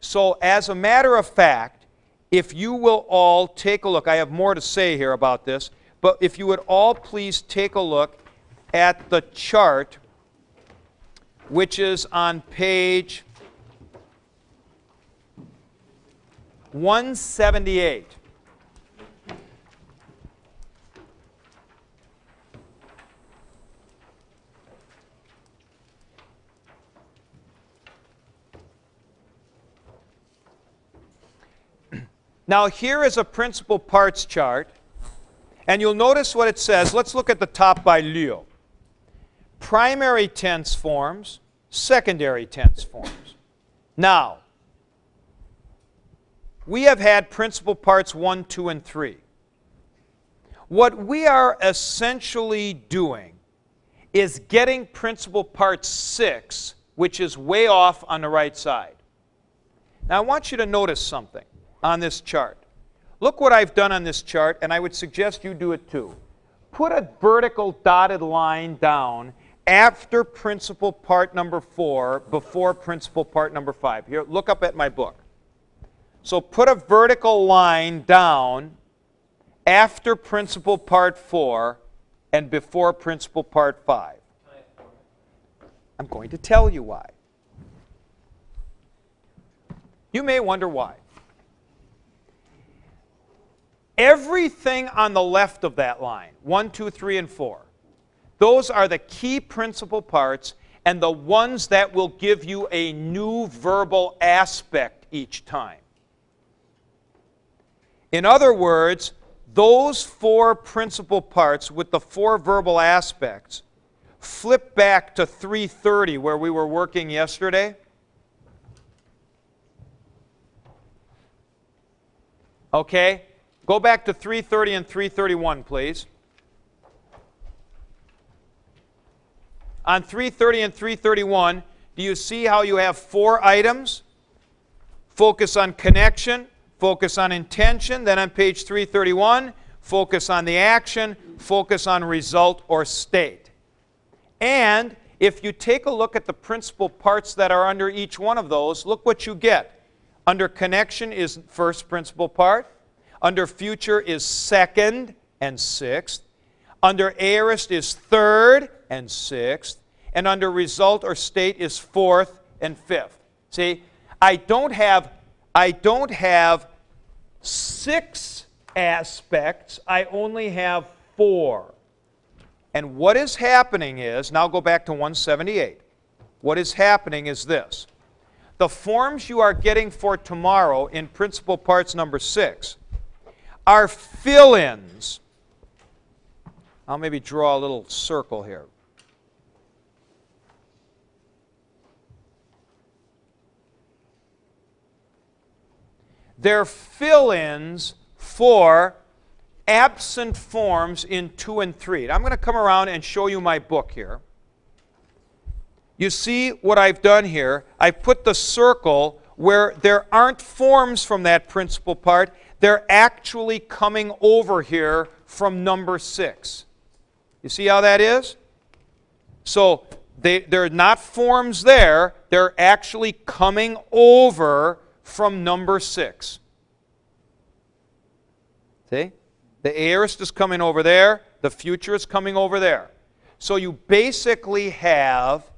So, as a matter of fact, if you will all take a look, I have more to say here about this, but if you would all please take a look at the chart, which is on page 178. Now, here is a principal parts chart, and you'll notice what it says. Let's look at the top by Leo. Primary tense forms, secondary tense forms. Now, we have had principal parts 1, 2, and 3. What we are essentially doing is getting principal part 6, which is way off on the right side. Now, I want you to notice something on this chart. Look what I've done on this chart, and I would suggest you do it too. Put a vertical dotted line down after principal part number four, before principal part number five. Here, look up at my book. So put a vertical line down after principal part four and before principal part five. I'm going to tell you why. You may wonder why. Everything on the left of that line, 1, 2, 3, and 4, those are the key principal parts and the ones that will give you a new verbal aspect each time. In other words, those four principal parts with the four verbal aspects flip back to 330 where we were working yesterday. Okay? Go back to 330 and 331, please. On 330 and 331, do you see how you have four items? Focus on connection, focus on intention. Then on page 331, focus on the action, focus on result or state. And if you take a look at the principal parts that are under each one of those, look what you get. Under connection is first principal part. Under future is second and sixth. Under aorist is third and sixth. And under result or state is fourth and fifth. See, I don't have I don't have six aspects. I only have four. And what is happening is, now go back to 178. What is happening is this. The forms you are getting for tomorrow in principal parts number six are fill ins. I'll maybe draw a little circle here. They're fill ins for absent forms in 2 and 3. I'm going to come around and show you my book here. You see what I've done here? I've put the circle where there aren't forms from that principal part, they're actually coming over here from number 6. You see how that is? So they, they're not forms there, they're actually coming over from number 6. See? The aorist is coming over there, the future is coming over there. So you basically have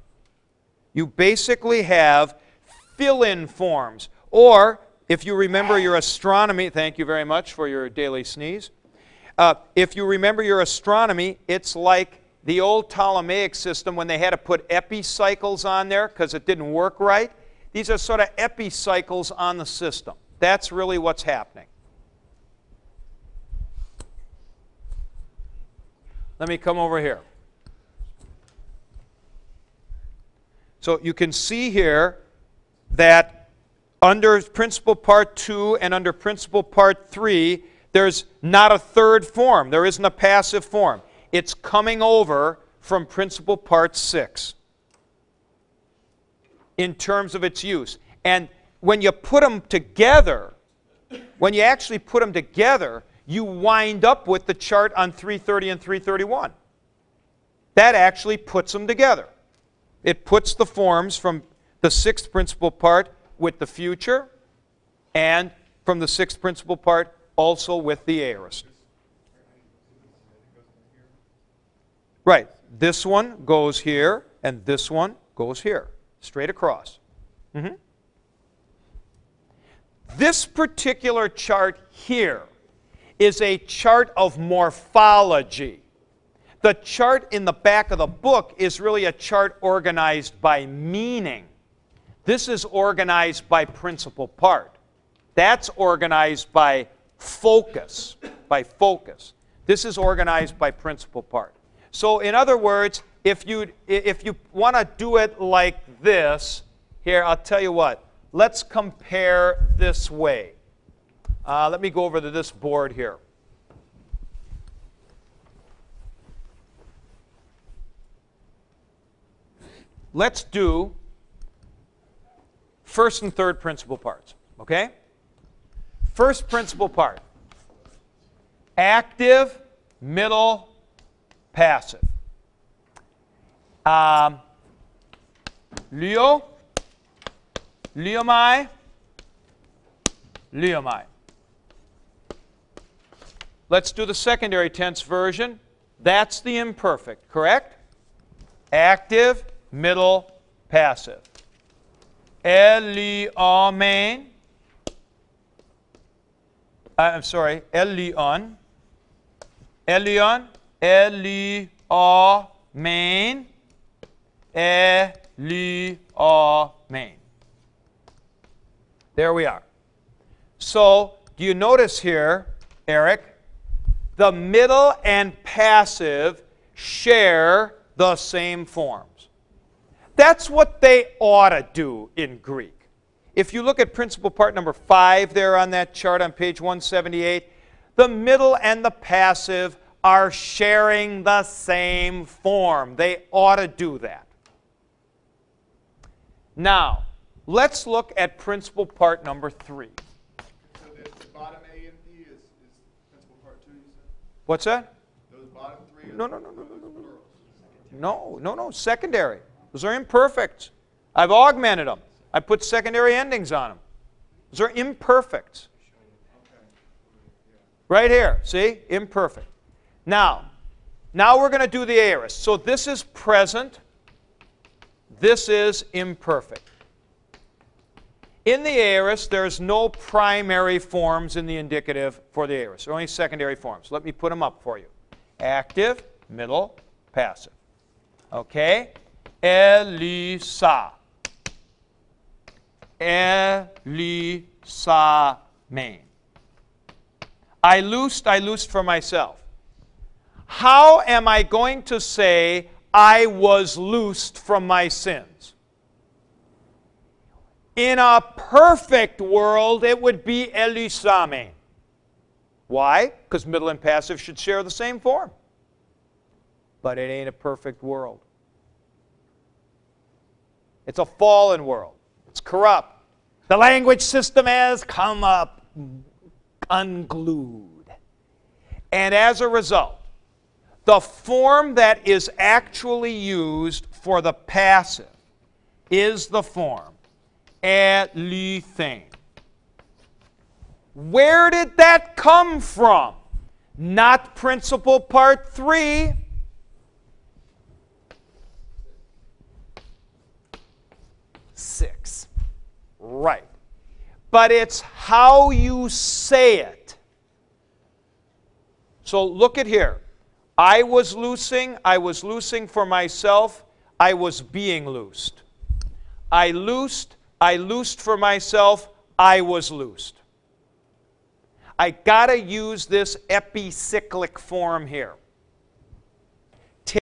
you basically have fill-in forms or if you remember your astronomy, thank you very much for your daily sneeze. Uh, if you remember your astronomy, it's like the old Ptolemaic system when they had to put epicycles on there because it didn't work right. These are sort of epicycles on the system. That's really what's happening. Let me come over here. So you can see here that under principal part 2 and under principal part 3, there's not a third form. There isn't a passive form. It's coming over from principal part 6 in terms of its use. And when you put them together, when you actually put them together, you wind up with the chart on 330 and 331. That actually puts them together. It puts the forms from the sixth principal part with the future, and from the sixth principal part, also with the aorist. Right. This one goes here, and this one goes here, straight across. Mm-hmm. This particular chart here is a chart of morphology. The chart in the back of the book is really a chart organized by meaning. This is organized by principal part. That's organized by focus, by focus. This is organized by principal part. So in other words, if you if you want to do it like this, here I'll tell you what. Let's compare this way. Uh, let me go over to this board here. Let's do first and third principal parts, okay? First principal part active, middle, passive. Um, Leo, Leomai, Leomai. Let's do the secondary tense version. That's the imperfect, correct? Active, middle, passive. Eliamen. Uh, I'm sorry, Elion. Elion. Eliamen. Eliamen. There we are. So, do you notice here, Eric, the middle and passive share the same forms. That's what they ought to do in Greek. If you look at principal part number 5 there on that chart on page 178, the middle and the passive are sharing the same form. They ought to do that. Now, let's look at principal part number 3. What's that? Those bottom three. No, no, no, no, no, no, no. No, no, no. Secondary. Those are imperfect. I've augmented them. I put secondary endings on them. Those are imperfect. Right here. See? Imperfect. Now, now we're going to do the aorist. So this is present. This is imperfect. In the aorist, there's no primary forms in the indicative for the aorist. Only secondary forms. Let me put them up for you. Active, middle, passive. Okay? Elisa. Elisa main. I loosed, I loosed for myself. How am I going to say I was loosed from my sins? In a perfect world, it would be Elisame. Why? Because middle and passive should share the same form. But it ain't a perfect world. It's a fallen world. It's corrupt. The language system has come up unglued. And as a result, the form that is actually used for the passive is the form everything. Where did that come from? Not principal part three. 6. Right. But it's how you say it. So look at here. I was loosing, I was loosing for myself, I was being loosed. I loosed, I loosed for myself, I was loosed. I got to use this epicyclic form here.